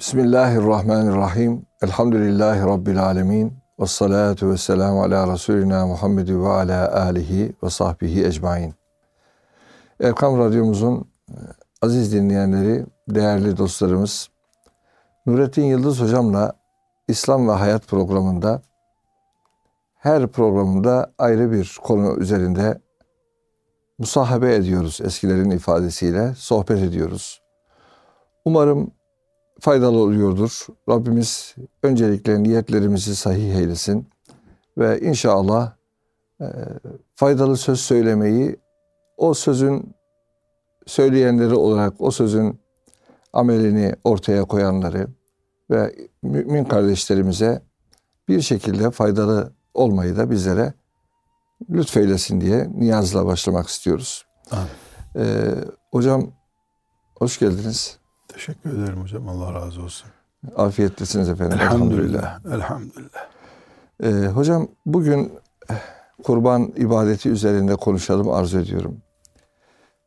Bismillahirrahmanirrahim. Elhamdülillahi Rabbil alemin. Ve salatu ve selamu ala Resulina Muhammed ve ala alihi ve sahbihi ecmain. Erkam Radyomuzun e, aziz dinleyenleri, değerli dostlarımız, Nurettin Yıldız Hocam'la İslam ve Hayat programında her programında ayrı bir konu üzerinde musahabe ediyoruz eskilerin ifadesiyle, sohbet ediyoruz. Umarım faydalı oluyordur. Rabbimiz öncelikle niyetlerimizi sahih eylesin ve inşallah e, faydalı söz söylemeyi o sözün söyleyenleri olarak o sözün amelini ortaya koyanları ve mümin kardeşlerimize bir şekilde faydalı olmayı da bizlere lütfeylesin diye niyazla başlamak istiyoruz. Ee, hocam hoş geldiniz. Teşekkür ederim hocam. Allah razı olsun. Afiyetlisiniz efendim. Elhamdülillah. Elhamdülillah. Ee, hocam bugün kurban ibadeti üzerinde konuşalım arzu ediyorum.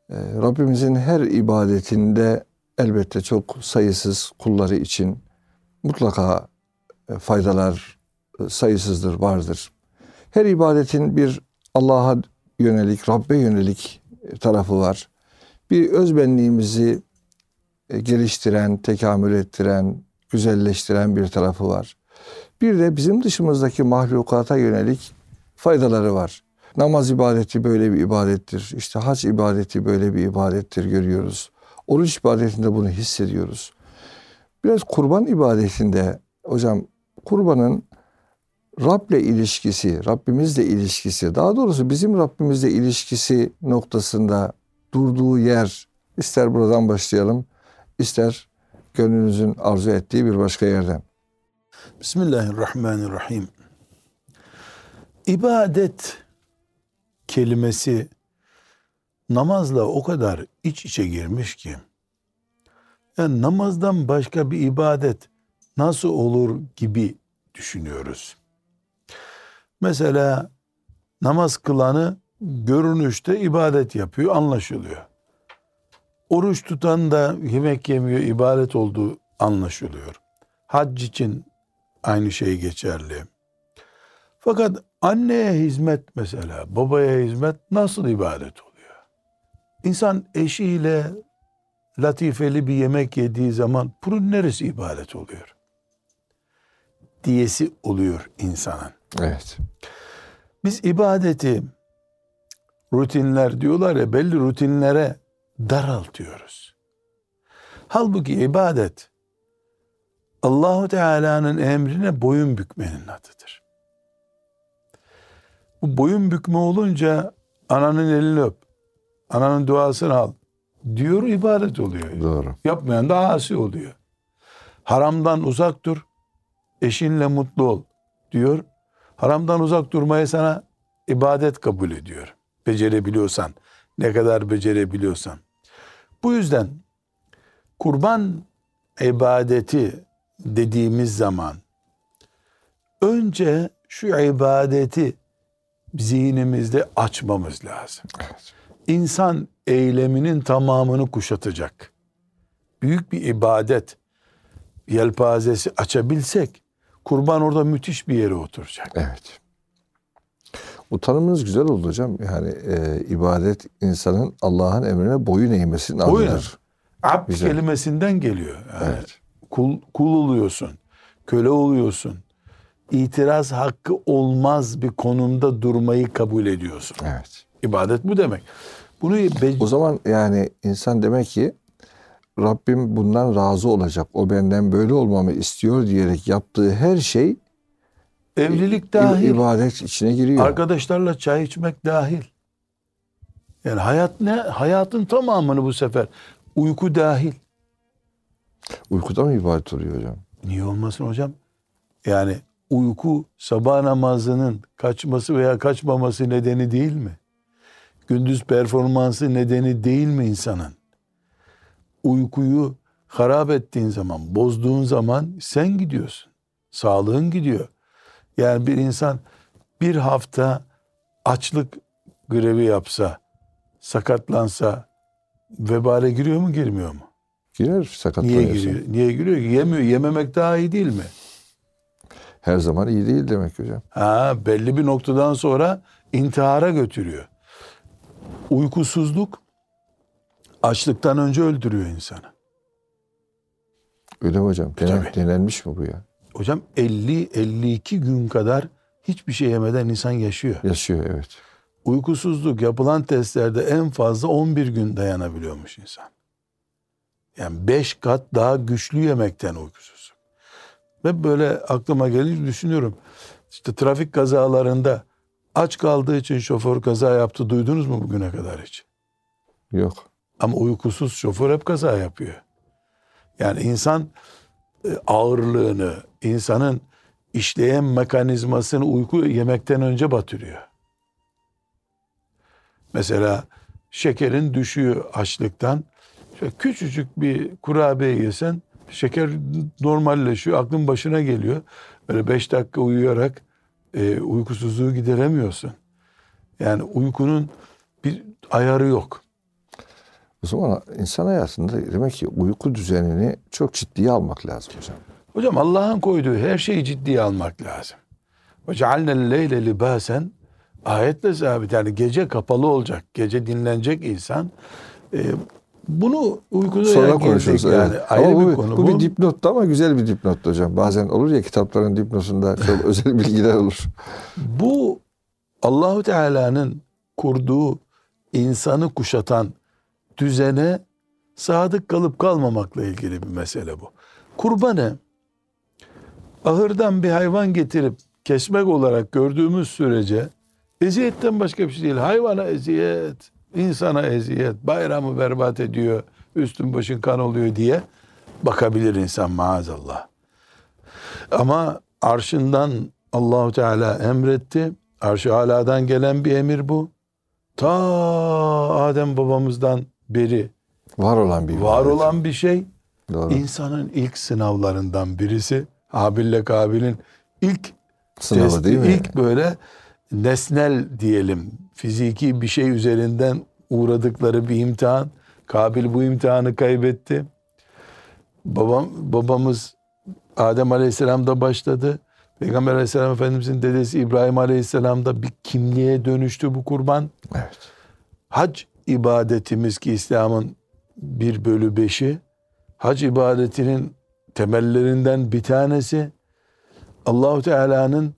Ee, Rabbimizin her ibadetinde elbette çok sayısız kulları için mutlaka e, faydalar e, sayısızdır, vardır. Her ibadetin bir Allah'a yönelik, Rabbe yönelik tarafı var. Bir özbenliğimizi geliştiren, tekamül ettiren, güzelleştiren bir tarafı var. Bir de bizim dışımızdaki mahlukata yönelik faydaları var. Namaz ibadeti böyle bir ibadettir. İşte hac ibadeti böyle bir ibadettir görüyoruz. Oruç ibadetinde bunu hissediyoruz. Biraz kurban ibadetinde hocam kurbanın Rab'le ilişkisi, Rabbimizle ilişkisi, daha doğrusu bizim Rabbimizle ilişkisi noktasında durduğu yer, ister buradan başlayalım, ister gönlünüzün arzu ettiği bir başka yerden. Bismillahirrahmanirrahim. İbadet kelimesi namazla o kadar iç içe girmiş ki yani namazdan başka bir ibadet nasıl olur gibi düşünüyoruz. Mesela namaz kılanı görünüşte ibadet yapıyor, anlaşılıyor. Oruç tutan da yemek yemiyor, ibadet olduğu anlaşılıyor. Hac için aynı şey geçerli. Fakat anneye hizmet mesela, babaya hizmet nasıl ibadet oluyor? İnsan eşiyle latifeli bir yemek yediği zaman bunun neresi ibadet oluyor? Diyesi oluyor insanın. Evet. Biz ibadeti rutinler diyorlar ya belli rutinlere daraltıyoruz. Halbuki ibadet Allahu Teala'nın emrine boyun bükmenin adıdır. Bu boyun bükme olunca ananın elini öp, ananın duasını al diyor ibadet oluyor. Doğru. Yapmayan da asi oluyor. Haramdan uzak dur, eşinle mutlu ol diyor. Haramdan uzak durmayı sana ibadet kabul ediyor. Becerebiliyorsan, ne kadar becerebiliyorsan. Bu yüzden kurban ibadeti dediğimiz zaman önce şu ibadeti zihnimizde açmamız lazım. Evet. İnsan eyleminin tamamını kuşatacak. Büyük bir ibadet yelpazesi açabilsek kurban orada müthiş bir yere oturacak. Evet. Bu tanımınız güzel oldu hocam. Yani e, ibadet insanın Allah'ın emrine boyun eğmesinin Boyun. adıdır. Abd Güzel. kelimesinden geliyor. Yani Evet. Kul, kul oluyorsun, köle oluyorsun. İtiraz hakkı olmaz bir konumda durmayı kabul ediyorsun. Evet. İbadet bu demek. Bunu O zaman yani insan demek ki Rabbim bundan razı olacak. O benden böyle olmamı istiyor diyerek yaptığı her şey evlilik dahil, ibadet içine giriyor. arkadaşlarla çay içmek dahil. Yani hayat ne? Hayatın tamamını bu sefer uyku dahil. Uykuda mı ibadet oluyor hocam? Niye olmasın hocam? Yani uyku sabah namazının kaçması veya kaçmaması nedeni değil mi? Gündüz performansı nedeni değil mi insanın? Uykuyu harap ettiğin zaman, bozduğun zaman sen gidiyorsun. Sağlığın gidiyor. Yani bir insan bir hafta açlık grevi yapsa, sakatlansa vebale giriyor mu girmiyor mu? Girer sakatlığa. Niye giriyor? Niye giriyor? ki? Yemiyor. Yememek daha iyi değil mi? Her zaman iyi değil demek hocam. Ha, belli bir noktadan sonra intihara götürüyor. Uykusuzluk açlıktan önce öldürüyor insanı. Öyle mi hocam? Denen, Tabii. denenmiş mi bu ya? Hocam 50-52 gün kadar hiçbir şey yemeden insan yaşıyor. Yaşıyor evet. Uykusuzluk yapılan testlerde en fazla 11 gün dayanabiliyormuş insan. Yani 5 kat daha güçlü yemekten uykusuzluk. Ve böyle aklıma gelince düşünüyorum. İşte trafik kazalarında aç kaldığı için şoför kaza yaptı duydunuz mu bugüne kadar hiç? Yok. Ama uykusuz şoför hep kaza yapıyor. Yani insan e, ağırlığını, insanın işleyen mekanizmasını uyku yemekten önce batırıyor. Mesela şekerin düşüyor açlıktan. Şöyle küçücük bir kurabiye yesen şeker normalleşiyor, aklın başına geliyor. Böyle beş dakika uyuyarak e, uykusuzluğu gideremiyorsun. Yani uykunun bir ayarı yok. O zaman insan hayatında demek ki uyku düzenini çok ciddiye almak lazım hocam. Hocam Allah'ın koyduğu her şeyi ciddiye almak lazım. Ve cealnel leyle libasen ayetle sabit. Yani gece kapalı olacak. Gece dinlenecek insan. Ee, bunu uykuda Sonra konuşuruz. yani. evet. Ayrı ama bu, bir konu. bu bir dipnottu ama güzel bir dipnottu hocam. Bazen olur ya kitapların dipnotunda çok özel bilgiler olur. Bu Allahu Teala'nın kurduğu insanı kuşatan düzene sadık kalıp kalmamakla ilgili bir mesele bu. Kurbanı ahırdan bir hayvan getirip kesmek olarak gördüğümüz sürece eziyetten başka bir şey değil. Hayvana eziyet, insana eziyet, bayramı berbat ediyor, üstün başın kan oluyor diye bakabilir insan maazallah. Ama arşından Allahu Teala emretti. Arş-ı aladan gelen bir emir bu. Ta Adem babamızdan beri Var olan bir var olan bir şey. Doğru. İnsanın ilk sınavlarından birisi. Habil'le Kabil'in ilk Sınavı testi, değil mi? ilk böyle nesnel diyelim fiziki bir şey üzerinden uğradıkları bir imtihan. Kabil bu imtihanı kaybetti. Babam babamız Adem Aleyhisselam'da başladı. Peygamber Aleyhisselam Efendimizin dedesi İbrahim Aleyhisselam'da bir kimliğe dönüştü bu kurban. Evet. Hac ibadetimiz ki İslam'ın bir bölü beşi, hac ibadetinin temellerinden bir tanesi, Allahu Teala'nın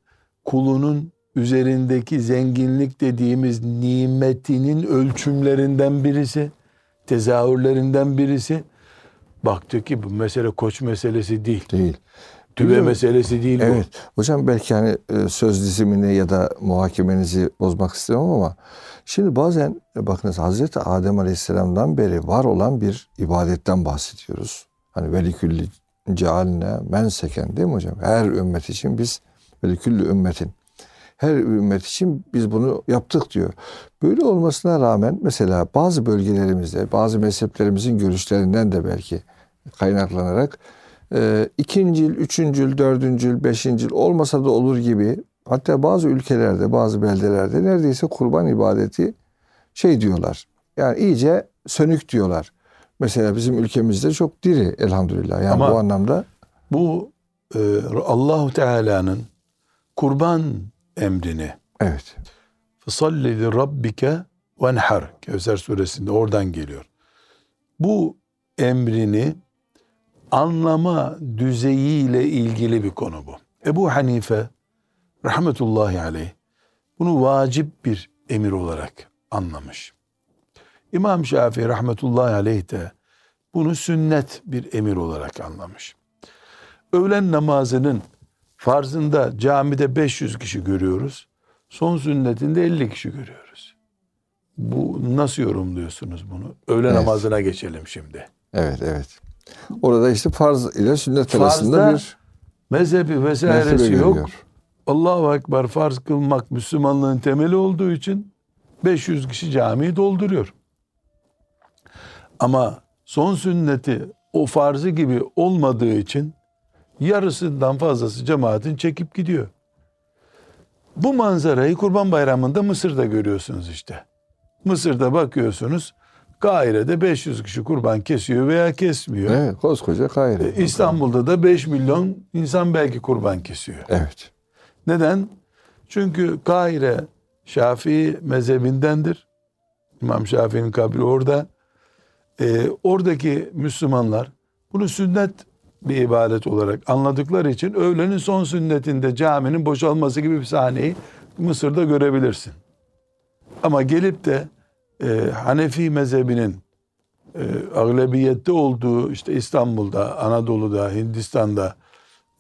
kulunun üzerindeki zenginlik dediğimiz nimetinin ölçümlerinden birisi, tezahürlerinden birisi. Baktı ki bu mesele koç meselesi değil, Değil. tübe Biliyorum. meselesi değil Evet. Hocam belki hani e, söz dizimini ya da muhakemenizi bozmak istemem ama şimdi bazen e, bakınız Hazreti Adem Aleyhisselam'dan beri var olan bir ibadetten bahsediyoruz. Hani velikülli cealine menseken değil mi hocam? Her ümmet için biz velikülli ümmetin her ümmet için biz bunu yaptık diyor. Böyle olmasına rağmen mesela bazı bölgelerimizde bazı mezheplerimizin görüşlerinden de belki kaynaklanarak e, ikincil, üçüncül, dördüncül, beşincil olmasa da olur gibi hatta bazı ülkelerde, bazı beldelerde neredeyse kurban ibadeti şey diyorlar. Yani iyice sönük diyorlar. Mesela bizim ülkemizde çok diri elhamdülillah. Yani Ama- bu anlamda Bu e, Allahu Teala'nın kurban emrini evet. Fasalli li rabbike venhar. Kevser suresinde oradan geliyor. Bu emrini anlama düzeyiyle ilgili bir konu bu. Ebu Hanife rahmetullahi aleyh bunu vacip bir emir olarak anlamış. İmam Şafii rahmetullahi aleyh de bunu sünnet bir emir olarak anlamış. Öğlen namazının farzında camide 500 kişi görüyoruz. Son sünnetinde 50 kişi görüyoruz. Bu nasıl yorumluyorsunuz bunu? Öğle Evet. namazına geçelim şimdi. Evet, evet. Orada işte farz ile sünnet Farzda arasında bir Mezhebi vesairesi yok. görüyor. Allahu Ekber farz kılmak Müslümanlığın temeli olduğu için 500 kişi camiyi dolduruyor. Ama son sünneti o farzı gibi olmadığı için yarısından fazlası cemaatin çekip gidiyor. Bu manzarayı Kurban Bayramı'nda Mısır'da görüyorsunuz işte. Mısır'da bakıyorsunuz Kahire'de 500 kişi kurban kesiyor veya kesmiyor. Evet, koskoca Kahire. E, İstanbul'da da 5 milyon insan belki kurban kesiyor. Evet. Neden? Çünkü Kahire Şafii mezhebindendir. İmam Şafii'nin kabri orada. Ee, oradaki Müslümanlar bunu sünnet bir ibadet olarak anladıkları için öğlenin son sünnetinde caminin boşalması gibi bir sahneyi Mısır'da görebilirsin. Ama gelip de e, Hanefi mezhebinin e, aglebiyette olduğu işte İstanbul'da, Anadolu'da, Hindistan'da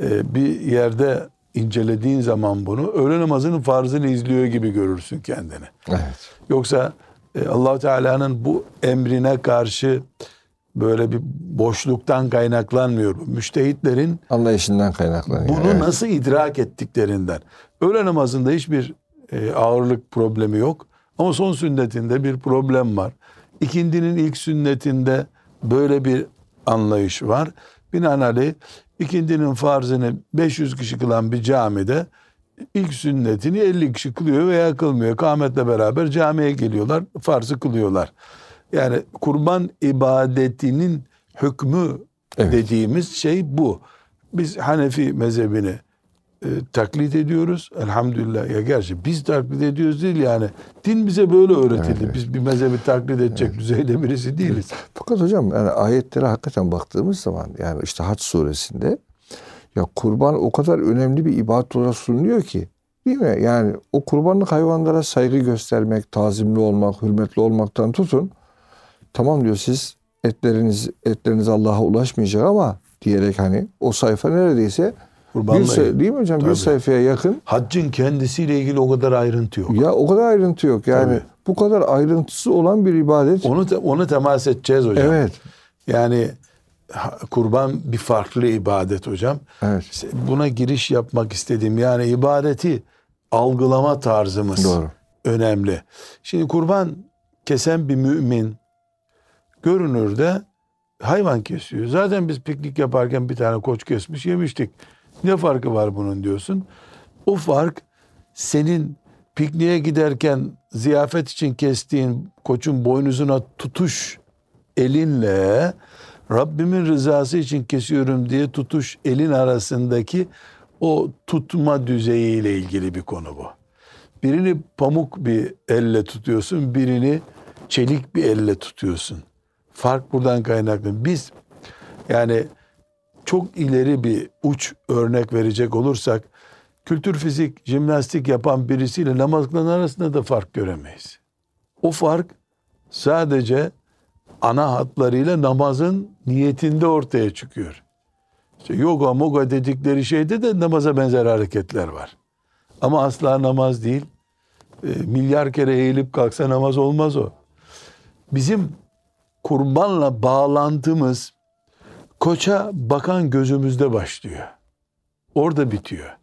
e, bir yerde incelediğin zaman bunu öğle namazının farzını izliyor gibi görürsün kendini. Evet. Yoksa e, allah Teala'nın bu emrine karşı böyle bir boşluktan kaynaklanmıyor. bu. Müştehitlerin Anlayışından kaynaklanıyor. bunu evet. nasıl idrak ettiklerinden. Öğle namazında hiçbir e, ağırlık problemi yok. Ama son sünnetinde bir problem var. İkindinin ilk sünnetinde böyle bir anlayış var. Binaenaleyh ikindinin farzını 500 kişi kılan bir camide ilk sünnetini 50 kişi kılıyor veya kılmıyor. Kâmetle beraber camiye geliyorlar, farzı kılıyorlar. Yani kurban ibadetinin hükmü Evet. dediğimiz şey bu. Biz Hanefi mezhebini e, taklit ediyoruz. Elhamdülillah. Ya gerçi biz taklit ediyoruz değil yani. Din bize böyle öğretildi. Evet. Biz bir mezhebi taklit edecek düzeyde birisi değiliz. Fakat hocam yani ayetlere hakikaten baktığımız zaman yani işte Haç suresinde ya kurban o kadar önemli bir ibadet olarak sunuluyor ki değil mi? Yani o kurbanlık hayvanlara saygı göstermek, tazimli olmak, hürmetli olmaktan tutun. Tamam diyor siz etleriniz etleriniz Allah'a ulaşmayacak ama diyerek hani o sayfa neredeyse bir say- değil mi hocam Tabii. bir sayfaya yakın Haccın kendisiyle ilgili o kadar ayrıntı yok. ya o kadar ayrıntı yok yani Tabii. bu kadar ayrıntısı olan bir ibadet. Onu te- onu temas edeceğiz hocam. Evet. Yani kurban bir farklı ibadet hocam. Evet. Buna giriş yapmak istedim. Yani ibadeti algılama tarzımız Doğru. önemli. Şimdi kurban kesen bir mümin görünürde hayvan kesiyor. Zaten biz piknik yaparken bir tane koç kesmiş yemiştik. Ne farkı var bunun diyorsun. O fark senin pikniğe giderken ziyafet için kestiğin koçun boynuzuna tutuş elinle Rabbimin rızası için kesiyorum diye tutuş elin arasındaki o tutma düzeyiyle ilgili bir konu bu. Birini pamuk bir elle tutuyorsun, birini çelik bir elle tutuyorsun. Fark buradan kaynaklı. Biz yani çok ileri bir uç örnek verecek olursak kültür fizik, jimnastik yapan birisiyle namaz kılan arasında da fark göremeyiz. O fark sadece ana hatlarıyla namazın niyetinde ortaya çıkıyor. İşte yoga moga dedikleri şeyde de namaza benzer hareketler var. Ama asla namaz değil. E, milyar kere eğilip kalksa namaz olmaz o. Bizim kurbanla bağlantımız koça bakan gözümüzde başlıyor. Orada bitiyor.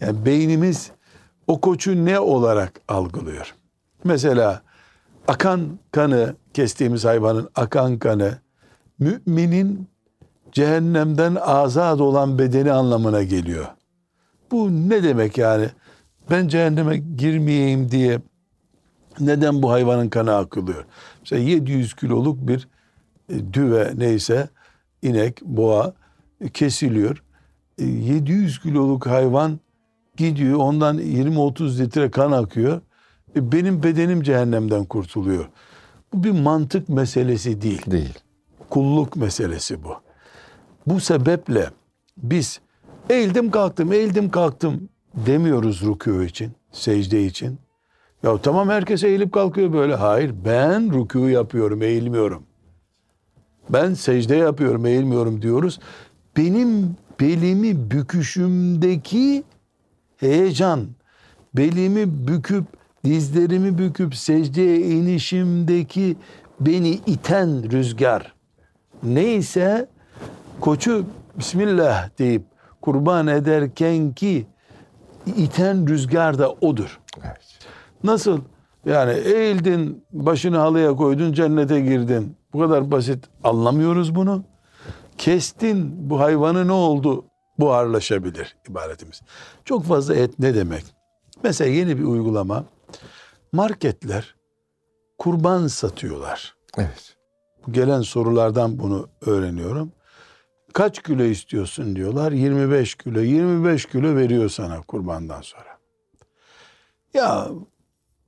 Yani beynimiz o koçu ne olarak algılıyor? Mesela akan kanı kestiğimiz hayvanın akan kanı müminin cehennemden azat olan bedeni anlamına geliyor. Bu ne demek yani? Ben cehenneme girmeyeyim diye neden bu hayvanın kanı akılıyor? Mesela 700 kiloluk bir e, düve neyse inek, boğa e, kesiliyor. E, 700 kiloluk hayvan gidiyor ondan 20-30 litre kan akıyor. E, Benim bedenim cehennemden kurtuluyor. Bu bir mantık meselesi değil Değil. kulluk meselesi bu. Bu sebeple biz eğildim kalktım, eğildim kalktım demiyoruz rükû için, secde için. Ya tamam herkes eğilip kalkıyor böyle. Hayır ben rükû yapıyorum, eğilmiyorum. Ben secde yapıyorum, eğilmiyorum diyoruz. Benim belimi büküşümdeki heyecan, belimi büküp dizlerimi büküp secdeye inişimdeki beni iten rüzgar neyse koçu Bismillah deyip kurban ederken ki iten rüzgar da odur. Evet. Nasıl? Yani eğildin, başını halıya koydun, cennete girdin. Bu kadar basit anlamıyoruz bunu. Kestin, bu hayvanı ne oldu? Buharlaşabilir ibaretimiz. Çok fazla et ne demek? Mesela yeni bir uygulama. Marketler kurban satıyorlar. Evet. Gelen sorulardan bunu öğreniyorum. Kaç kilo istiyorsun diyorlar. 25 kilo. 25 kilo veriyor sana kurbandan sonra. Ya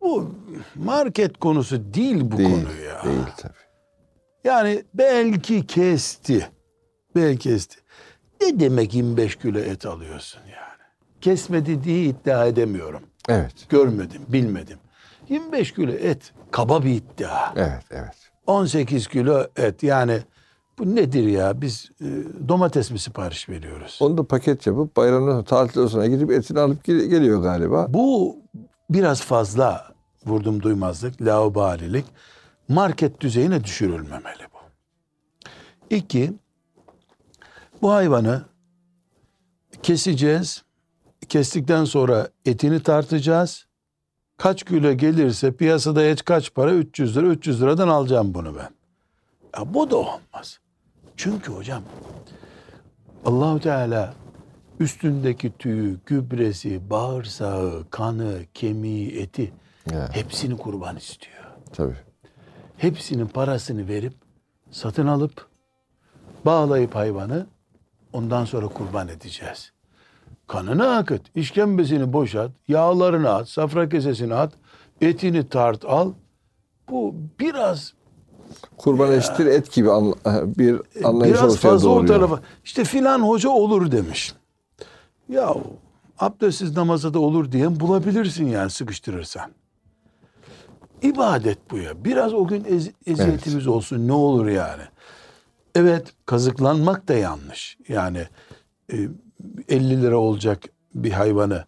bu market konusu değil bu Değil, konu ya. değil tabii. Yani belki kesti. Belki kesti. Ne demek 25 kilo et alıyorsun yani? Kesmedi diye iddia edemiyorum. Evet, Görmedim, bilmedim. 25 kilo et kaba bir iddia. evet, evet. 18 kilo et yani bu nedir ya? Biz e, domates mi sipariş veriyoruz? Onu da paket yapıp bayramdan tatilden sonra gidip etini alıp gel- geliyor galiba. Bu biraz fazla vurdum duymazlık, laubalilik. Market düzeyine düşürülmemeli bu. İki, bu hayvanı keseceğiz. Kestikten sonra etini tartacağız. Kaç kilo gelirse piyasada et kaç para? 300 lira. 300 liradan alacağım bunu ben. Ya bu da olmaz. Çünkü hocam Allahu Teala üstündeki tüyü, gübresi, bağırsağı, kanı, kemiği, eti Ya, hepsini kurban istiyor. tabii. Hepsinin parasını verip satın alıp bağlayıp hayvanı ondan sonra kurban edeceğiz. Kanını akıt, işkembesini boşalt, yağlarını at, safra kesesini at, etini tart al. Bu biraz Kurban eşittir et gibi anla- bir anlayış biraz fazla o doğuruyor. tarafa. İşte filan hoca olur demiş. Ya abdestsiz namaza da olur diyen bulabilirsin yani sıkıştırırsan. İbadet bu ya. Biraz o gün ez- eziyetimiz olsun ne olur yani. Evet kazıklanmak da yanlış. Yani e, 50 lira olacak bir hayvanı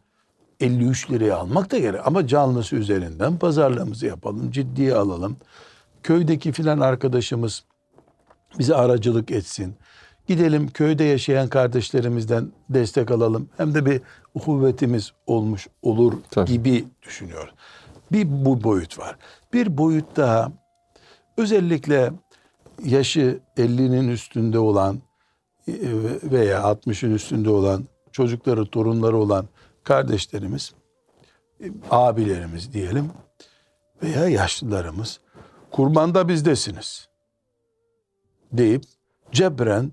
53 liraya almak da gerek. Ama canlısı üzerinden pazarlığımızı yapalım, ciddiye alalım. Köydeki filan arkadaşımız bize aracılık etsin. Gidelim köyde yaşayan kardeşlerimizden destek alalım. Hem de bir uhuvvetimiz olmuş olur Tabii. gibi düşünüyor. Bir bu boyut var. Bir boyut daha özellikle yaşı 50'nin üstünde olan veya 60'ın üstünde olan çocukları, torunları olan kardeşlerimiz, e, abilerimiz diyelim veya yaşlılarımız kurbanda bizdesiniz deyip cebren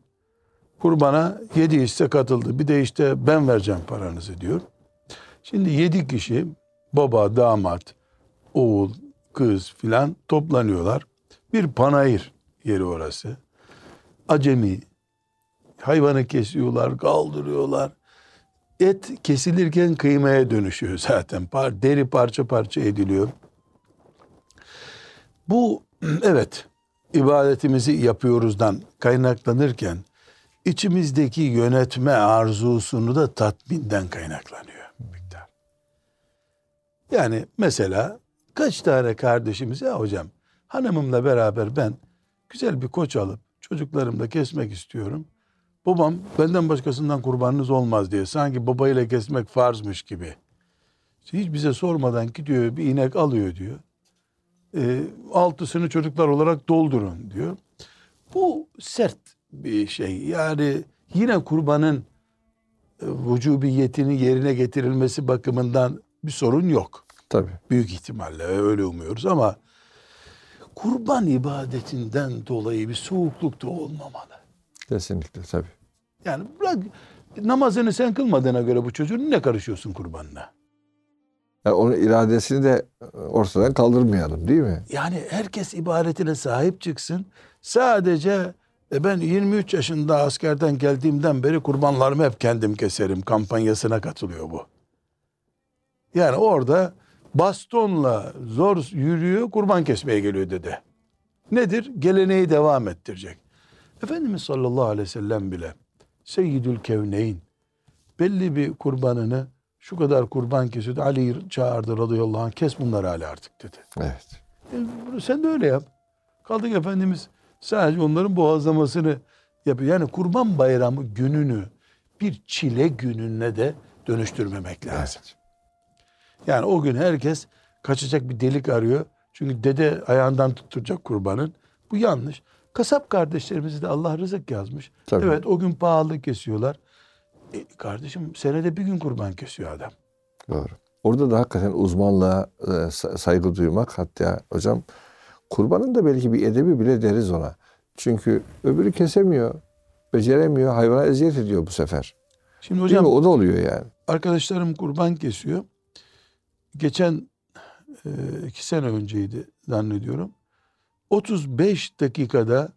kurbana yedi hisse katıldı. Bir de işte ben vereceğim paranızı diyor. Şimdi yedi kişi baba, damat, oğul, kız filan toplanıyorlar. Bir panayır yeri orası. Acemi hayvanı kesiyorlar, kaldırıyorlar. Et kesilirken kıymaya dönüşüyor zaten. Deri parça parça ediliyor. Bu evet ibadetimizi yapıyoruzdan kaynaklanırken içimizdeki yönetme arzusunu da tatminden kaynaklanıyor miktar. Yani mesela kaç tane kardeşimiz ya hocam hanımımla beraber ben güzel bir koç alıp çocuklarımla kesmek istiyorum. Babam benden başkasından kurbanınız olmaz diye sanki babayla kesmek farzmış gibi. Hiç bize sormadan gidiyor bir inek alıyor diyor. E, altısını çocuklar olarak doldurun diyor. Bu sert bir şey. Yani yine kurbanın e, vücubiyetini yerine getirilmesi bakımından bir sorun yok. Tabii. Büyük ihtimalle öyle umuyoruz ama kurban ibadetinden dolayı bir soğukluk da olmamalı. Kesinlikle tabii. Yani bırak namazını sen kılmadığına göre bu çocuğun ne karışıyorsun kurbanına? Yani onun iradesini de ortadan kaldırmayalım değil mi? Yani herkes ibadetine sahip çıksın. Sadece e, ben 23 yaşında askerden geldiğimden beri kurbanlarımı hep kendim keserim kampanyasına katılıyor bu. Yani orada bastonla zor yürüyor kurban kesmeye geliyor dede. Nedir? Geleneği devam ettirecek. Efendimiz sallallahu aleyhi ve sellem bile Seyyidül Kevneyn belli bir kurbanını şu kadar kurban kesiyordu. Ali çağırdı radıyallahu anh kes bunları Ali artık dedi. Evet. E, sen de öyle yap. Kaldık Efendimiz sadece onların boğazlamasını yapıyor. Yani kurban bayramı gününü bir çile gününe de dönüştürmemek lazım. Evet. Yani o gün herkes kaçacak bir delik arıyor. Çünkü dede ayağından tutturacak kurbanın. Bu yanlış. Kasap kardeşlerimize de Allah rızık yazmış. Tabii. Evet o gün pahalı kesiyorlar. E, kardeşim senede bir gün kurban kesiyor adam. Doğru. Orada da hakikaten uzmanlığa e, sa- saygı duymak hatta hocam Kurbanın da belki bir edebi bile deriz ona. Çünkü öbürü kesemiyor, beceremiyor, hayvana eziyet ediyor bu sefer. Şimdi Hocam hocam o da oluyor yani. arkadaşlarım kurban kesiyor. Geçen e, iki sene önceydi zannediyorum. 35 dakikada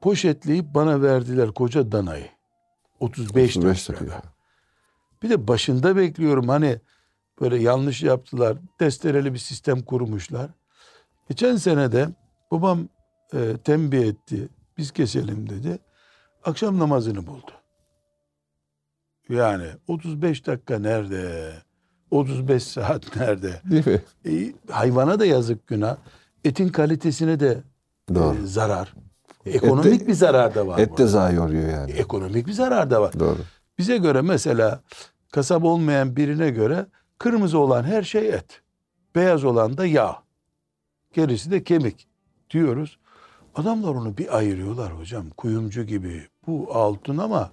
poşetleyip bana verdiler koca danayı. 35, 35 dakikada. dakika. Bir de başında bekliyorum hani böyle yanlış yaptılar. Testereli bir sistem kurmuşlar. Geçen sene de babam e, tembih etti. Biz keselim dedi. Akşam namazını buldu. Yani 35 dakika nerede? 35 saat nerede? Değil mi? E, hayvana da yazık günah. Etin kalitesine de Doğru. e, zarar. Ekonomik Et de- bir zarar da var. Et de zayi oluyor yani. Ekonomik bir zarar da var. Doğru. Bize göre mesela kasap olmayan birine göre kırmızı olan her şey et. Beyaz olan da yağ. Gerisi de kemik diyoruz. Adamlar onu bir ayırıyorlar hocam. Kuyumcu gibi. Bu altın ama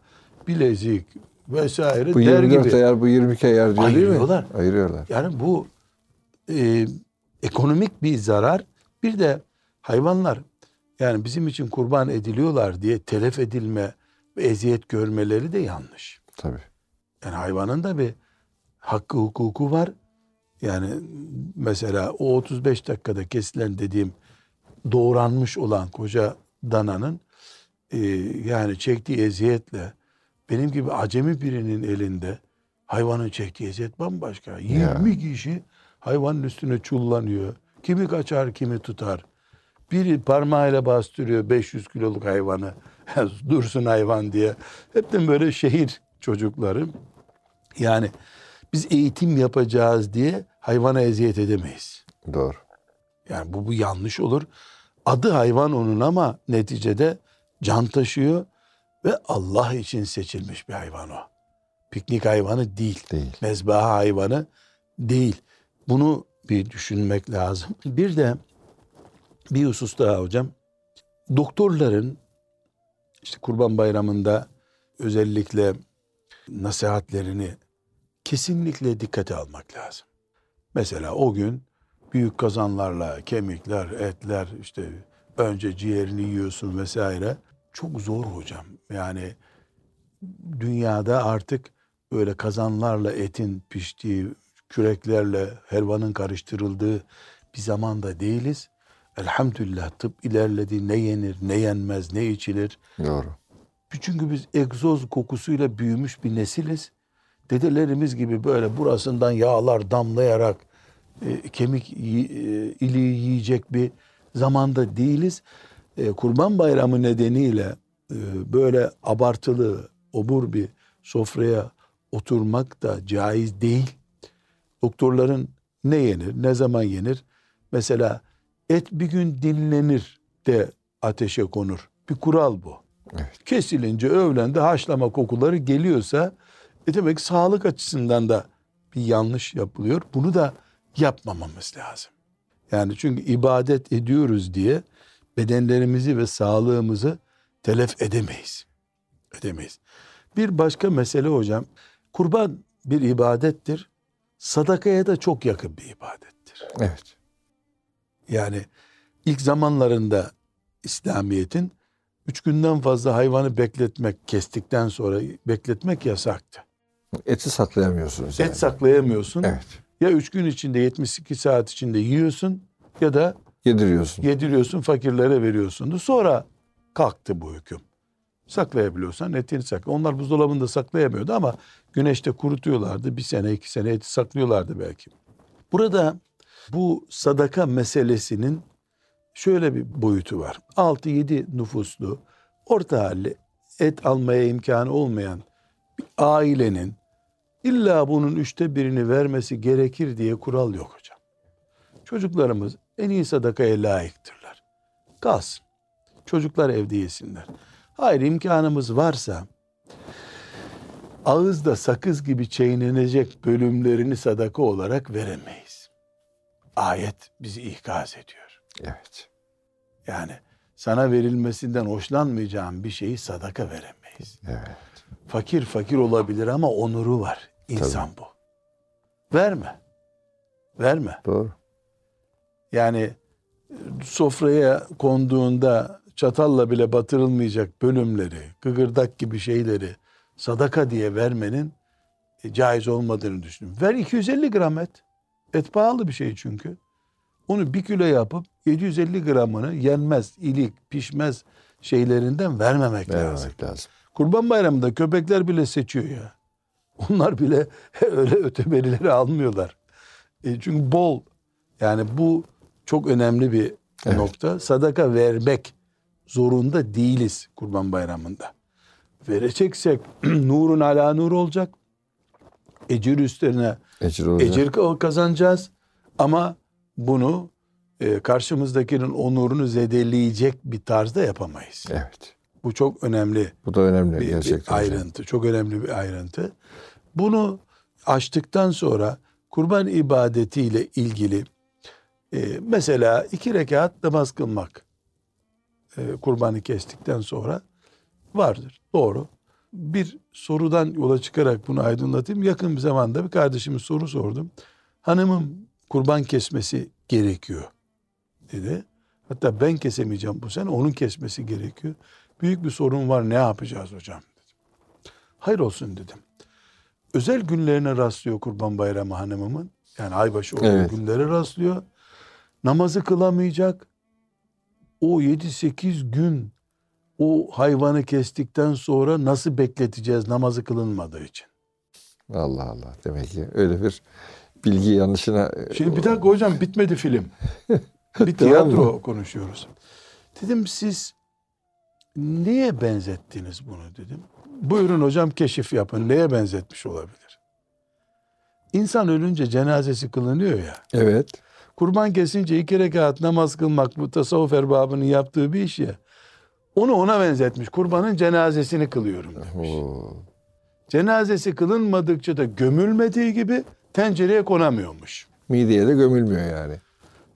bilezik vesaire Bu der 24 gibi. ayar, bu 22 ayar diyor değil mi? Ayırıyorlar. Ayırıyorlar. Yani bu e, ekonomik bir zarar. Bir de hayvanlar yani bizim için kurban ediliyorlar diye telef edilme ve eziyet görmeleri de yanlış. Tabii. Yani hayvanın da bir hakkı hukuku var. Yani mesela o 35 dakikada kesilen dediğim doğranmış olan koca dananın e, yani çektiği eziyetle benim gibi acemi birinin elinde hayvanın çektiği eziyet bambaşka. 20 kişi hayvanın üstüne çullanıyor. Kimi kaçar kimi tutar. Biri parmağıyla bastırıyor 500 kiloluk hayvanı. Dursun hayvan diye. Hepten böyle şehir çocukları. Yani biz eğitim yapacağız diye hayvana eziyet edemeyiz. Doğru. Yani bu, bu yanlış olur. Adı hayvan onun ama neticede can taşıyor ve Allah için seçilmiş bir hayvan o. Piknik hayvanı değil. Değil. Mezbaha hayvanı değil. Bunu bir düşünmek lazım. Bir de bir husus daha hocam. Doktorların işte Kurban Bayramı'nda özellikle nasihatlerini kesinlikle dikkate almak lazım. Mesela o gün büyük kazanlarla kemikler, etler işte önce ciğerini yiyorsun vesaire. Çok zor hocam. Yani dünyada artık böyle kazanlarla etin piştiği, küreklerle helvanın karıştırıldığı bir zamanda değiliz. Elhamdülillah tıp ilerledi. Ne yenir, ne yenmez, ne içilir. Doğru. Çünkü biz egzoz kokusuyla büyümüş bir nesiliz. Dedelerimiz gibi böyle burasından yağlar damlayarak e, kemik e, iliği yiyecek bir zamanda değiliz. E, Kurban Bayramı nedeniyle e, böyle abartılı, obur bir sofraya oturmak da caiz değil. Doktorların ne yenir, ne zaman yenir? Mesela et bir gün dinlenir de ateşe konur. Bir kural bu. Evet. Kesilince öğlende haşlama kokuları geliyorsa e demek ki sağlık açısından da bir yanlış yapılıyor. Bunu da yapmamamız lazım. Yani çünkü ibadet ediyoruz diye bedenlerimizi ve sağlığımızı telef edemeyiz. Edemeyiz. Bir başka mesele hocam, kurban bir ibadettir. Sadakaya da çok yakın bir ibadettir. Evet. Yani ilk zamanlarında İslamiyet'in üç günden fazla hayvanı bekletmek, kestikten sonra bekletmek yasaktı. Eti saklayamıyorsunuz yani. Et saklayamıyorsun. Evet. Ya üç gün içinde 72 saat içinde yiyorsun ya da Yediriyorsun. yediriyorsun fakirlere veriyorsundu. Sonra kalktı bu hüküm. Saklayabiliyorsan etini sakla. Onlar buzdolabında saklayamıyordu ama güneşte kurutuyorlardı. Bir sene iki sene eti saklıyorlardı belki. Burada bu sadaka meselesinin şöyle bir boyutu var. 6-7 nüfuslu orta halli et almaya imkanı olmayan bir ailenin illa bunun üçte birini vermesi gerekir diye kural yok hocam. Çocuklarımız en iyi sadakaya layıktırlar. Kalsın. Çocuklar evde yesinler. Hayır imkanımız varsa ağızda sakız gibi çiğnenecek bölümlerini sadaka olarak veremeyiz. Ayet bizi ikaz ediyor. Evet. Yani sana verilmesinden hoşlanmayacağın bir şeyi sadaka veremeyiz. Evet. Fakir fakir olabilir ama onuru var. İnsan bu. Verme. Verme. Doğru. Yani sofraya konduğunda çatalla bile batırılmayacak bölümleri, gıgırdak gibi şeyleri sadaka diye vermenin e, caiz olmadığını düşünüyorum. Ver 250 gram et. Et pahalı bir şey çünkü. Onu bir kilo yapıp 750 gramını yenmez, ilik, pişmez şeylerinden vermemek, Vermemek lazım. lazım. Kurban bayramında köpekler bile seçiyor ya. Onlar bile öyle öteberileri almıyorlar. E, çünkü bol. Yani bu çok önemli bir Evet. nokta. Sadaka vermek zorunda değiliz kurban bayramında. Vereceksek nurun ala nur olacak. Ecir üstlerine Ecir olacak. ecir kazanacağız. Ama bunu e, karşımızdakinin onurunu zedeleyecek bir tarzda yapamayız. Evet. Bu çok önemli Bu da önemli bir, bir gerçekten. hocam. ayrıntı. Çok önemli bir ayrıntı. Bunu açtıktan sonra kurban ibadetiyle ilgili e, mesela iki rekat namaz kılmak e, kurbanı kestikten sonra vardır. Doğru. Bir sorudan yola çıkarak bunu aydınlatayım. Yakın bir zamanda bir kardeşime soru sordum. Hanımım kurban kesmesi gerekiyor dedi. Hatta ben kesemeyeceğim bu sene onun kesmesi gerekiyor. Büyük bir sorun var ne yapacağız hocam dedim. Hayır olsun dedim. Özel günlerine rastlıyor kurban bayramı hanımımın. Yani aybaşı olduğu Evet. günlere rastlıyor. Namazı kılamayacak. O 7-8 gün o hayvanı kestikten sonra nasıl bekleteceğiz namazı kılınmadığı için? Allah Allah. Demek ki öyle bir bilgi yanlışına Şimdi bir dakika hocam bitmedi film. bir tiyatro konuşuyoruz. Dedim siz niye benzettiniz bunu dedim. Buyurun hocam keşif yapın. Neye benzetmiş olabilir? İnsan ölünce cenazesi kılınıyor ya. Evet. Kurban kesince iki rekat namaz kılmak bu tasavvuf erbabının yaptığı bir iş ya. Onu ona benzetmiş. Kurbanın cenazesini kılıyorum demiş. Oo. Cenazesi kılınmadıkça da gömülmediği gibi tencereye konamıyormuş. Mideye de gömülmüyor yani.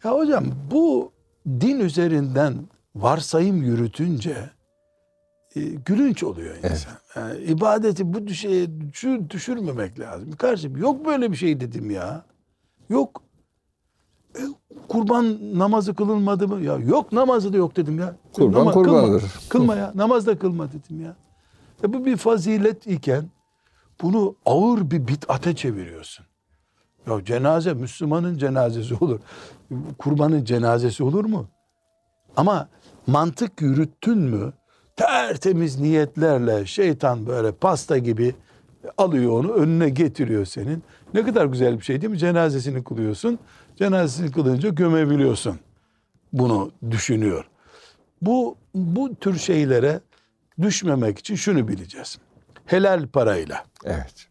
Ya hocam bu din üzerinden varsayım yürütünce e, gülünç oluyor insan. Yani ibadeti bu şeye düşür, düşürmemek lazım. Kardeşim yok böyle bir şey dedim ya. Yok. E, kurban namazı kılınmadı mı? Ya yok namazı da yok dedim ya. Kurban Nama- kurbandır. Kılma, kılma ya. Namaz da kılma dedim ya. ya. Bu bir fazilet iken bunu ağır bir bid'ate çeviriyorsun. Ya cenaze Müslümanın cenazesi olur. Kurbanın cenazesi olur mu? Ama mantık yürüttün mü tertemiz niyetlerle şeytan böyle pasta gibi alıyor onu önüne getiriyor senin. Ne kadar güzel bir şey değil mi? Cenazesini kılıyorsun. Cenazesini kılınca gömebiliyorsun. Bunu düşünüyor. Bu bu tür şeylere düşmemek için şunu bileceğiz. Helal parayla Evet.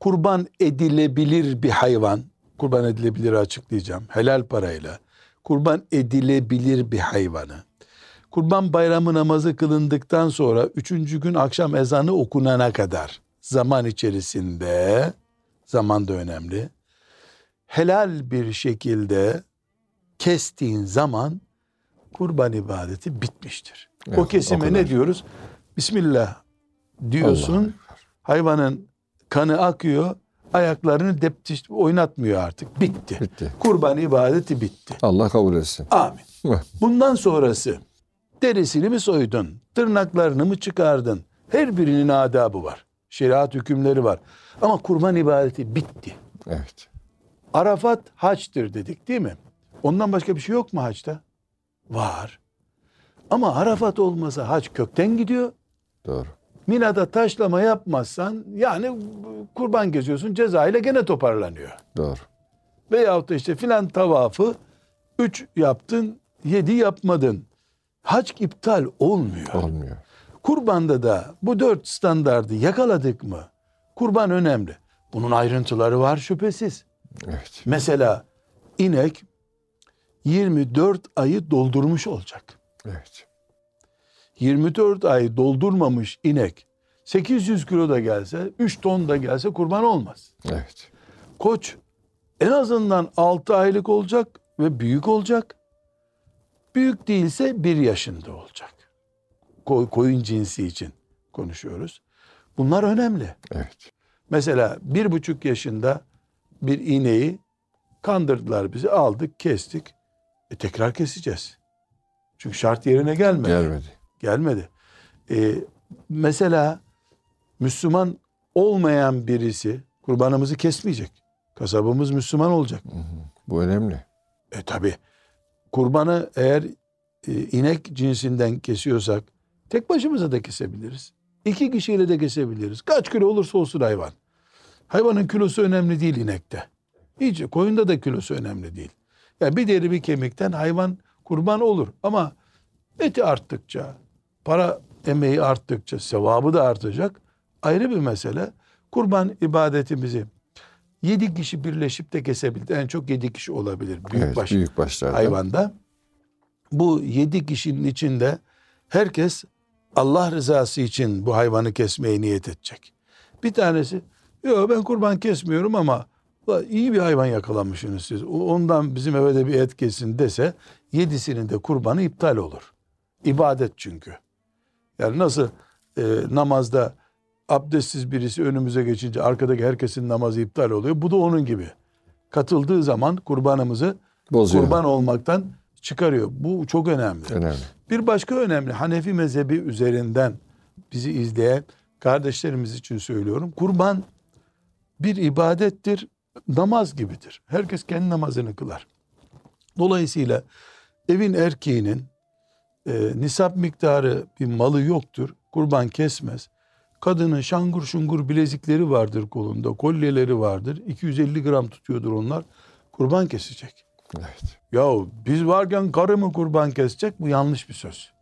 kurban edilebilir bir hayvan, kurban edilebilir açıklayacağım. Helal parayla kurban edilebilir bir hayvanı. Kurban bayramı namazı kılındıktan sonra üçüncü gün akşam ezanı okunana kadar zaman içerisinde zaman da önemli. Helal bir şekilde kestiğin zaman kurban ibadeti bitmiştir. o Evet, o kesime kadar. ne diyoruz? Bismillah diyorsun. Hayvanın kanı akıyor. Ayaklarını deptiş oynatmıyor artık. Bitti. Bitti. Kurban ibadeti bitti. Allah kabul etsin. Amin. Bundan sonrası derisini mi soydun? Tırnaklarını mı çıkardın? Her birinin adabı var. Şeriat hükümleri var. Ama kurban ibadeti bitti. Evet. Arafat haçtır dedik değil mi? Ondan başka bir şey yok mu haçta? Var. Ama Arafat olmasa haç kökten gidiyor. Doğru. Mina'da taşlama yapmazsan yani kurban geziyorsun ceza ile gene toparlanıyor. Doğru. Veyahut da işte filan tavafı 3 yaptın 7 yapmadın. Hac iptal olmuyor. Olmuyor. Kurbanda da bu dört standardı yakaladık mı? Kurban önemli. Bunun ayrıntıları var şüphesiz. Evet. Mesela inek 24 ayı doldurmuş olacak. Evet. 24 ay doldurmamış inek 800 kilo da gelse 3 ton da gelse kurban olmaz. Evet. Koç en azından 6 aylık olacak ve büyük olacak. Büyük değilse 1 yaşında olacak. Koy, koyun cinsi için konuşuyoruz. Bunlar önemli. Evet. Mesela bir buçuk yaşında bir ineği kandırdılar bizi aldık kestik. E, tekrar keseceğiz. Çünkü şart yerine gelmedi. Gelmedi. Gelmedi. E, mesela Müslüman olmayan birisi kurbanımızı kesmeyecek. Kasabımız Müslüman olacak. Bu önemli. E tabi kurbanı eğer e, inek cinsinden kesiyorsak tek başımıza da kesebiliriz. İki kişiyle de kesebiliriz. Kaç kilo olursa olsun hayvan. Hayvanın kilosu önemli değil inekte. Hiç koyunda da kilosu önemli değil. Yani bir deri bir kemikten hayvan kurban olur. Ama eti arttıkça, para emeği arttıkça, sevabı da artacak. Ayrı bir mesele. Kurban ibadetimizi yedi kişi birleşip de kesebilir. En çok yedi kişi olabilir. Büyük evet, baş büyük başlarda. hayvanda. Bu yedi kişinin içinde herkes Allah rızası için bu hayvanı kesmeye niyet edecek. Bir tanesi yok ben kurban kesmiyorum ama "Ulan iyi bir hayvan yakalamışsınız siz. Ondan bizim eve de bir et kesin dese yedisinin de kurbanı iptal olur. İbadet çünkü. Yani nasıl e, namazda abdestsiz birisi önümüze geçince arkadaki herkesin namazı iptal oluyor. Bu da onun gibi. Katıldığı zaman kurbanımızı Bozuyor. kurban olmaktan çıkarıyor. Bu çok önemli. Önemli. Bir başka önemli Hanefi mezhebi üzerinden bizi izleyen kardeşlerimiz için söylüyorum. Kurban bir ibadettir, namaz gibidir. Herkes kendi namazını kılar. Dolayısıyla evin erkeğinin e, nisap miktarı bir malı yoktur. Kurban kesmez. Kadının şangur şungur bilezikleri vardır kolunda, kolyeleri vardır. 250 gram tutuyordur onlar. Kurban kesecek. Evet. Yahu biz varken karı mı kurban kesecek? Bu yanlış bir söz.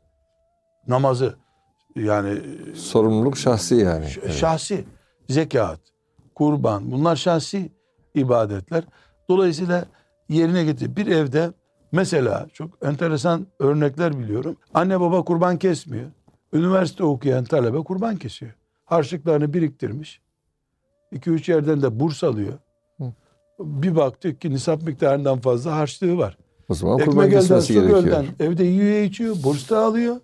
Namazı yani Sorumluluk şahsi yani. ş- Evet. şahsi zekat, kurban bunlar şahsi ibadetler. Dolayısıyla yerine getir. Bir evde mesela çok enteresan örnekler biliyorum. Anne baba kurban kesmiyor. Üniversite okuyan talebe kurban kesiyor. Harçlıklarını biriktirmiş. 2-3 yerden de burs alıyor. Hı. Bir baktık ki nisap miktarından fazla harçlığı var. O zaman kurban Ekmek elden kesmesi gerekiyor. gölden evde yiyor içiyor borç da alıyor.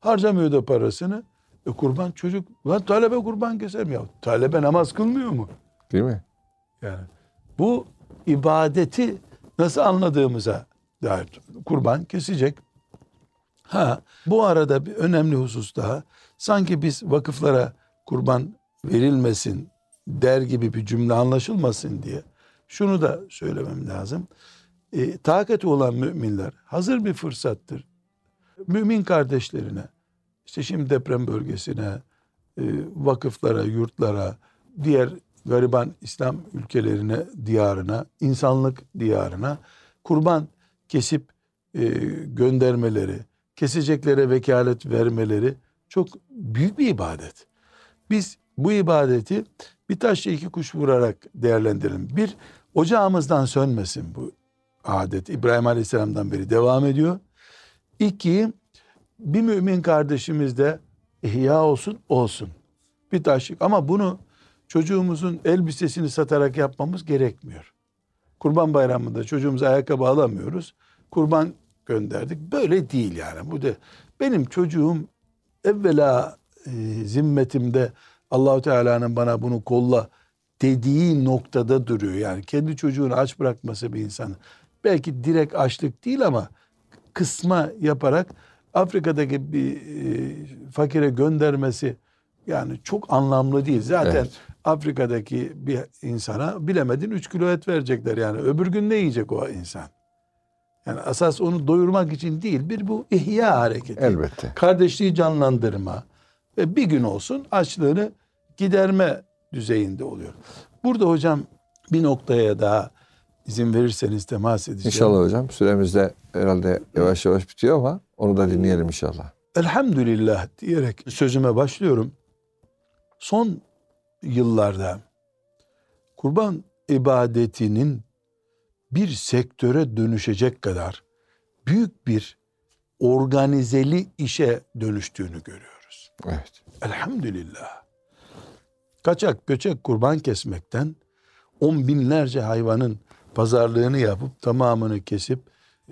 Harcamıyor da parasını. E kurban çocuk lan talebe kurban keser mi ya? Talebe namaz kılmıyor mu? Değil mi? Yani bu ibadeti nasıl anladığımıza dair kurban kesecek. Ha bu arada bir önemli husus daha. Sanki biz vakıflara kurban verilmesin der gibi bir cümle anlaşılmasın diye şunu da söylemem lazım. E, takati olan müminler hazır bir fırsattır. Mümin kardeşlerine işte şimdi deprem bölgesine, e, vakıflara, yurtlara, diğer gariban İslam ülkelerine, diyarına, insanlık diyarına kurban kesip e, göndermeleri, keseceklere vekalet vermeleri çok büyük bir ibadet. Biz bu ibadeti bir taşla iki kuş vurarak değerlendirelim. Bir, ocağımızdan sönmesin bu adet. İbrahim Aleyhisselam'dan beri devam ediyor. İki, bir mümin kardeşimiz de ihya olsun, olsun. Bir taşlık. Ama bunu çocuğumuzun elbisesini satarak yapmamız gerekmiyor. Kurban bayramında çocuğumuza ayakkabı alamıyoruz. Kurban gönderdik. Böyle değil yani. Bu da benim çocuğum evvela e, zimmetimde Allahu Teala'nın bana bunu kolla dediği noktada duruyor. Yani kendi çocuğunu aç bırakması bir insanın. Belki direkt açlık değil ama kısma yaparak Afrika'daki bir e, fakire göndermesi yani çok anlamlı değil. Zaten Evet. Afrika'daki bir insana bilemedin 3 kilo et verecekler yani. Öbür gün ne yiyecek o insan? Yani asas onu doyurmak için değil bir bu ihya hareketi. Elbette. Kardeşliği canlandırma ve bir gün olsun açlığını giderme düzeyinde oluyor. Burada hocam bir noktaya daha izin verirseniz temas edeceğim. İnşallah hocam. Süremiz de herhalde yavaş yavaş bitiyor ama onu da dinleyelim inşallah. Elhamdülillah diyerek sözüme başlıyorum. Son yıllarda kurban ibadetinin bir sektöre dönüşecek kadar büyük bir organizeli işe dönüştüğünü görüyoruz. Evet. Elhamdülillah. Kaçak göçek kurban kesmekten on binlerce hayvanın pazarlığını yapıp tamamını kesip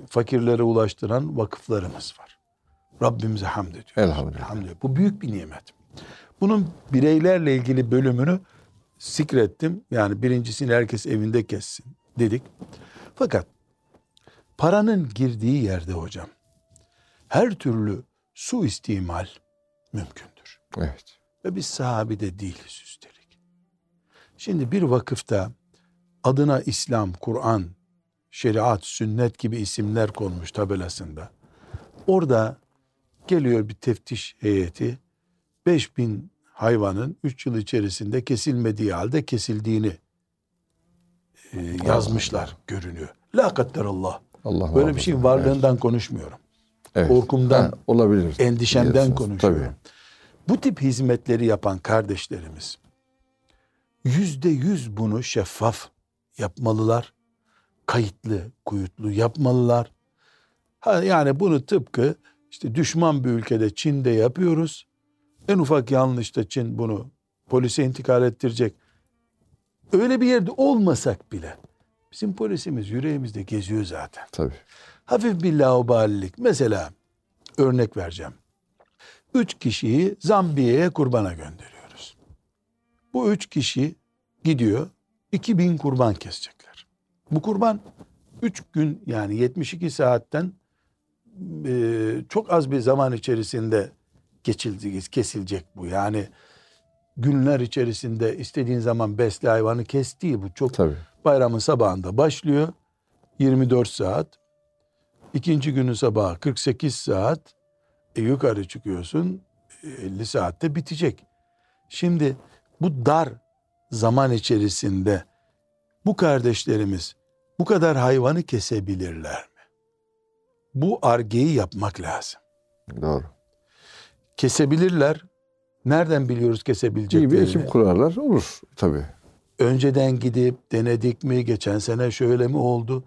fakirlere ulaştıran vakıflarımız var. Rabbimize hamd ediyoruz. Elhamdülillah. Elhamdülillah. Bu büyük bir nimet. Bunun bireylerle ilgili bölümünü sikrettim. Yani birincisini herkes evinde kessin dedik. Fakat paranın girdiği yerde hocam her türlü su istimal mümkündür. Evet. Ve biz sahabi de değiliz üstelik. Şimdi bir vakıfta adına İslam, Kur'an, şeriat, sünnet gibi isimler konmuş tabelasında. Orada geliyor bir teftiş heyeti 5000 hayvanın 3 yıl içerisinde kesilmediği halde kesildiğini e, yazmışlar görünüyor. La kadderallah. Allah Böyle bir muhafaza. varlığından konuşmuyorum. Evet. korkumdan, Ha, olabilir. Endişemden konuşuyorum. Tabii. Bu tip hizmetleri yapan kardeşlerimiz yüzde yüz bunu şeffaf yapmalılar. Kayıtlı, kuyutlu yapmalılar. Ha, yani bunu tıpkı işte düşman bir ülkede Çin'de yapıyoruz. En ufak yanlışta Çin bunu polise intikal ettirecek. Öyle bir yerde olmasak bile bizim polisimiz yüreğimizde geziyor zaten. Tabii. Hafif bir laubalilik. Mesela örnek vereceğim. Üç kişiyi Zambiye'ye kurbana gönderiyoruz. Bu üç kişi gidiyor 2000 kurban kesecekler. Bu kurban 3 gün yani 72 saatten e, çok az bir zaman içerisinde geçildi, kesilecek bu. Yani günler içerisinde istediğin zaman besle hayvanı kes değil bu. Çok Tabii. bayramın sabahında başlıyor. 24 saat. İkinci günün sabahı 48 saat. E yukarı çıkıyorsun. e, 50 saatte bitecek. Şimdi bu dar zaman içerisinde bu kardeşlerimiz bu kadar hayvanı kesebilirler mi? Bu argeyi yapmak lazım. Doğru. Kesebilirler. Nereden biliyoruz İyi bir kesebileceklerini? ekip kurarlar. Olur. Tabii. önceden gidip denedik mi, geçen sene şöyle mi oldu?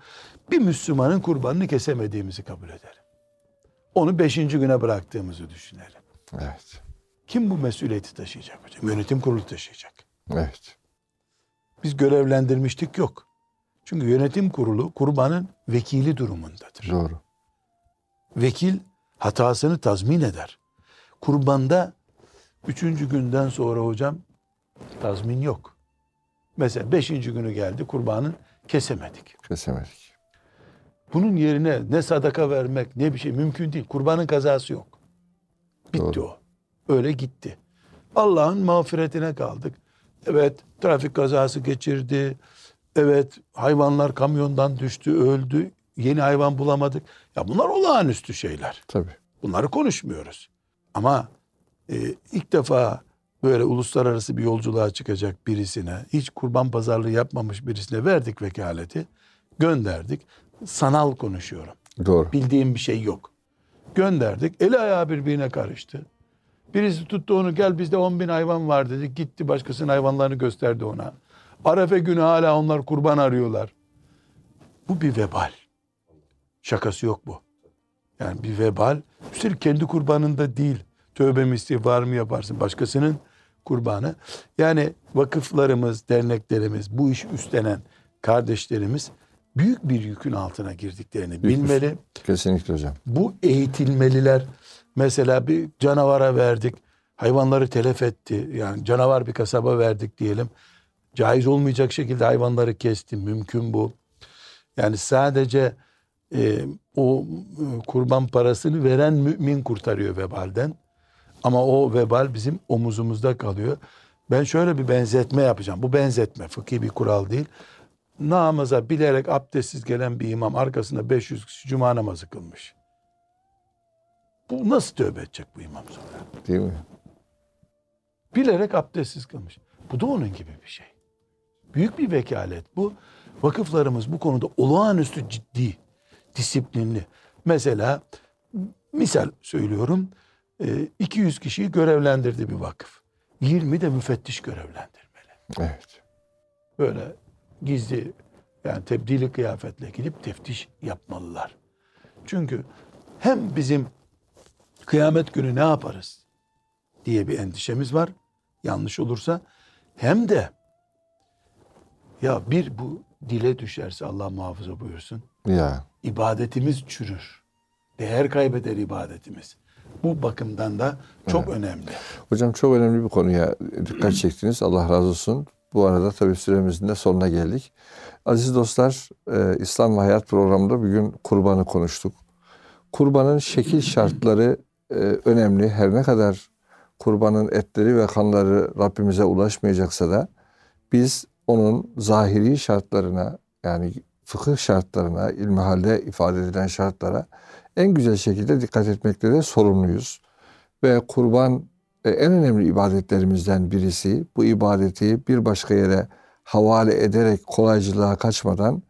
Bir Müslümanın kurbanını kesemediğimizi kabul edelim. Onu beşinci güne bıraktığımızı düşünelim. Evet. Kim bu mesuliyeti taşıyacak hocam? Yönetim kurulu taşıyacak. Evet. Biz görevlendirmiştik yok. Çünkü yönetim kurulu kurbanın vekili durumundadır. Doğru. Vekil hatasını tazmin eder. Kurbanda üçüncü günden sonra hocam tazmin yok. Mesela beşinci günü geldi kurbanın kesemedik. Kesemedik. Bunun yerine ne sadaka vermek ne bir şey mümkün değil. Kurbanın kazası yok. Bitti Doğru. o. Öyle gitti. Allah'ın mağfiretine kaldık. Evet trafik kazası geçirdi. Evet hayvanlar kamyondan düştü öldü. Yeni hayvan bulamadık. Ya bunlar olağanüstü şeyler. Tabii. Bunları konuşmuyoruz. Ama e, ilk defa böyle uluslararası bir yolculuğa çıkacak birisine, hiç kurban pazarlığı yapmamış birisine verdik vekaleti, gönderdik. Sanal konuşuyorum. Doğru. Bildiğim bir şey yok. Gönderdik. Eli ayağı birbirine karıştı. Birisi tuttu onu gel bizde 10 bin hayvan var dedi. Gitti başkasının hayvanlarını gösterdi ona. Arefe günü hala onlar kurban arıyorlar. Bu bir vebal. Şakası yok bu. Yani bir vebal. Üstelik kendi kurbanında değil. Tövbe mi istiğfar mı yaparsın? Başkasının kurbanı. Yani vakıflarımız, derneklerimiz, bu işi üstlenen kardeşlerimiz büyük bir yükün altına girdiklerini Büyük bilmeli. Kesinlikle hocam. Bu eğitilmeliler. Mesela bir canavara verdik. Hayvanları telef etti. Yani canavar bir kasaba verdik diyelim. Caiz olmayacak şekilde hayvanları kesti. Mümkün bu. Yani sadece e, o e, kurban parasını veren mümin kurtarıyor vebalden. Ama o vebal bizim omuzumuzda kalıyor. Ben şöyle bir benzetme yapacağım. Bu benzetme fıkhi bir kural değil. Namaza bilerek abdestsiz gelen bir imam arkasında 500 kişi cuma namazı kılmış. Bu nasıl tövbe edecek bu imam sonra? Değil mi? Bilerek abdestsiz kılmış. Bu da onun gibi bir şey. Büyük bir vekalet bu. Vakıflarımız bu konuda olağanüstü ciddi, disiplinli. Mesela misal söylüyorum e, 200 kişiyi görevlendirdi bir vakıf. 20 de müfettiş görevlendirmeli. Evet. Böyle gizli yani tebdili kıyafetle gidip teftiş yapmalılar. Çünkü hem bizim kıyamet günü ne yaparız diye bir endişemiz var. Yanlış olursa hem de ya bir bu dile düşerse Allah muhafaza buyursun. Ya. ibadetimiz çürür. Değer kaybeder ibadetimiz. Bu bakımdan da çok önemli. Hocam çok önemli bir konuya dikkat çektiniz. Allah razı olsun. Bu arada tabii süremizin de sonuna geldik. Aziz dostlar, e, İslam ve Hayat programında bugün kurbanı konuştuk. Kurbanın şekil şartları e, önemli. Her ne kadar kurbanın etleri ve kanları Rabbimize ulaşmayacaksa da biz onun zahiri şartlarına yani fıkıh şartlarına, ilmihalde ifade edilen şartlara en güzel şekilde dikkat etmekte de sorumluyuz. Ve kurban e, en önemli ibadetlerimizden birisi. Bu ibadeti bir başka yere havale ederek kolaycılığa kaçmadan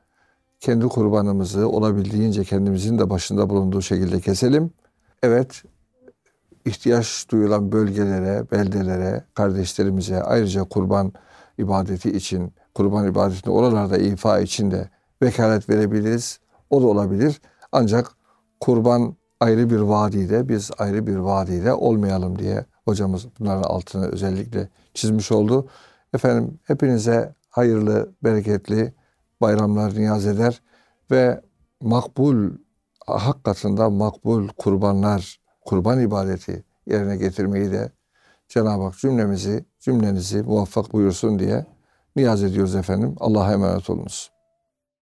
kendi kurbanımızı olabildiğince kendimizin de başında bulunduğu şekilde keselim. Evet, ihtiyaç duyulan bölgelere, beldelere, kardeşlerimize ayrıca kurban ibadeti için, kurban ibadetini oralarda ifa için de vekalet verebiliriz. O da olabilir. Ancak kurban ayrı bir vadide, biz ayrı bir vadide olmayalım diye hocamız bunların altını özellikle çizmiş oldu. Efendim hepinize hayırlı, bereketli bayramlar niyaz eder ve makbul, hak katında makbul kurbanlar, kurban ibadeti yerine getirmeyi de Cenab-ı Hak cümlemizi, cümlenizi muvaffak buyursun diye niyaz ediyoruz efendim. Allah'a emanet olunuz.